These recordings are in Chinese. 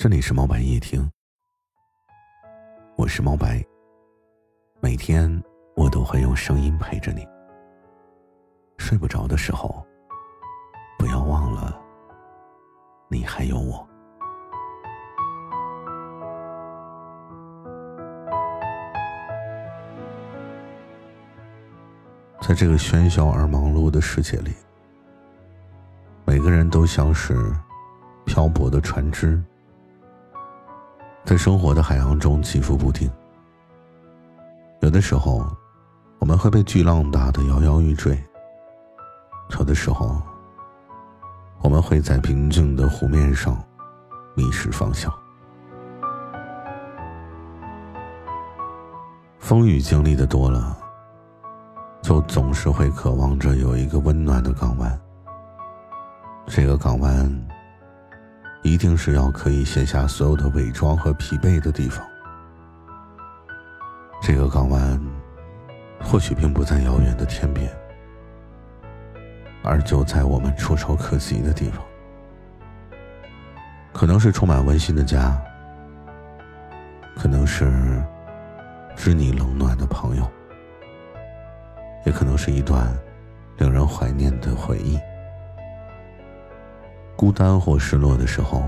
这里是猫白夜听，我是猫白。每天我都会用声音陪着你。睡不着的时候，不要忘了，你还有我。在这个喧嚣而忙碌的世界里，每个人都像是漂泊的船只。在生活的海洋中起伏不定，有的时候我们会被巨浪打得摇摇欲坠；有的时候我们会在平静的湖面上迷失方向。风雨经历的多了，就总是会渴望着有一个温暖的港湾。这个港湾。一定是要可以卸下所有的伪装和疲惫的地方。这个港湾，或许并不在遥远的天边，而就在我们触手可及的地方。可能是充满温馨的家，可能是知你冷暖的朋友，也可能是一段令人怀念的回忆。孤单或失落的时候，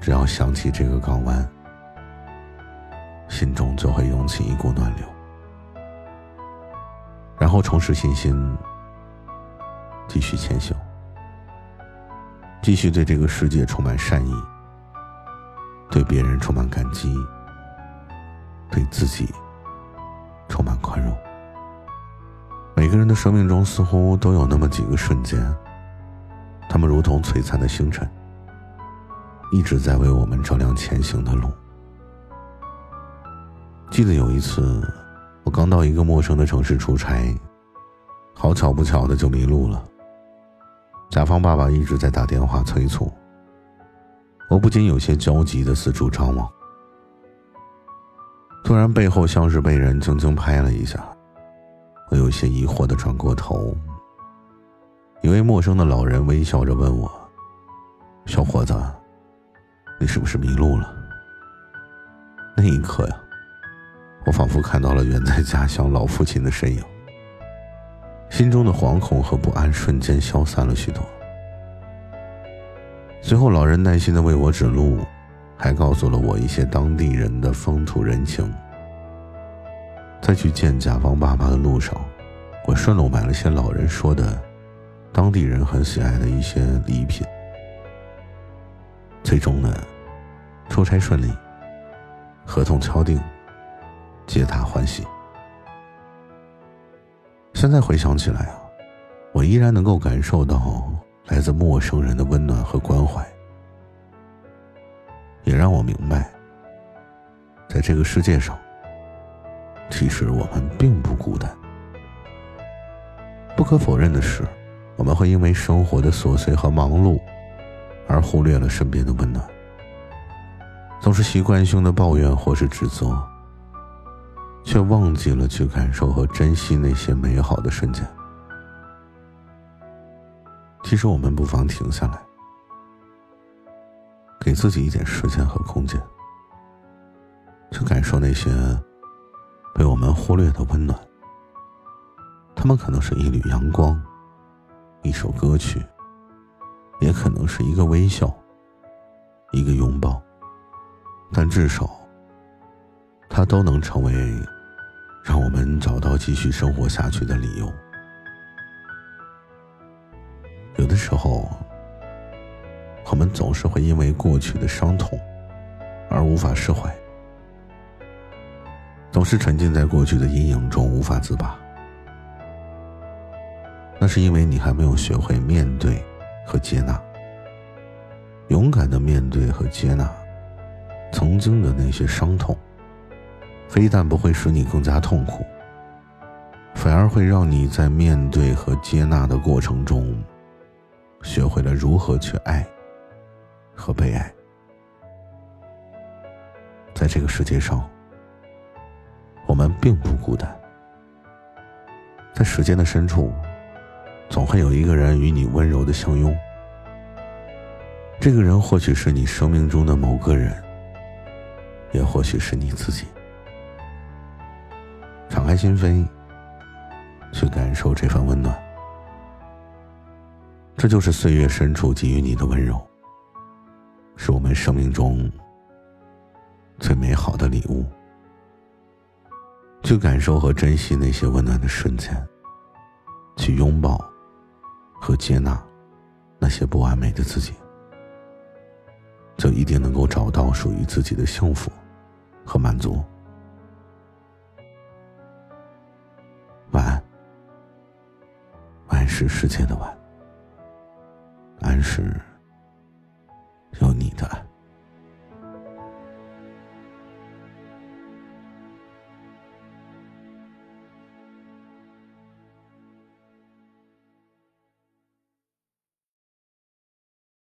只要想起这个港湾，心中就会涌起一股暖流，然后重拾信心，继续前行，继续对这个世界充满善意，对别人充满感激，对自己充满宽容。每个人的生命中似乎都有那么几个瞬间。他们如同璀璨的星辰，一直在为我们照亮前行的路。记得有一次，我刚到一个陌生的城市出差，好巧不巧的就迷路了。甲方爸爸一直在打电话催促，我不禁有些焦急的四处张望。突然背后像是被人轻轻拍了一下，我有些疑惑的转过头。一位陌生的老人微笑着问我：“小伙子，你是不是迷路了？”那一刻呀，我仿佛看到了远在家乡老父亲的身影，心中的惶恐和不安瞬间消散了许多。随后，老人耐心的为我指路，还告诉了我一些当地人的风土人情。在去见甲方爸爸的路上，我顺路买了些老人说的。当地人很喜爱的一些礼品。最终呢，出差顺利，合同敲定，皆大欢喜。现在回想起来啊，我依然能够感受到来自陌生人的温暖和关怀，也让我明白，在这个世界上，其实我们并不孤单。不可否认的是。我们会因为生活的琐碎和忙碌，而忽略了身边的温暖，总是习惯性的抱怨或是指责，却忘记了去感受和珍惜那些美好的瞬间。其实，我们不妨停下来，给自己一点时间和空间，去感受那些被我们忽略的温暖。他们可能是一缕阳光。一首歌曲，也可能是一个微笑，一个拥抱，但至少，它都能成为让我们找到继续生活下去的理由。有的时候，我们总是会因为过去的伤痛而无法释怀，总是沉浸在过去的阴影中无法自拔。那是因为你还没有学会面对和接纳，勇敢的面对和接纳曾经的那些伤痛，非但不会使你更加痛苦，反而会让你在面对和接纳的过程中，学会了如何去爱和被爱。在这个世界上，我们并不孤单，在时间的深处。总会有一个人与你温柔的相拥，这个人或许是你生命中的某个人，也或许是你自己。敞开心扉，去感受这份温暖。这就是岁月深处给予你的温柔，是我们生命中最美好的礼物。去感受和珍惜那些温暖的瞬间，去拥抱和接纳那些不完美的自己，就一定能够找到属于自己的幸福和满足。晚安，晚是世界的晚，安是。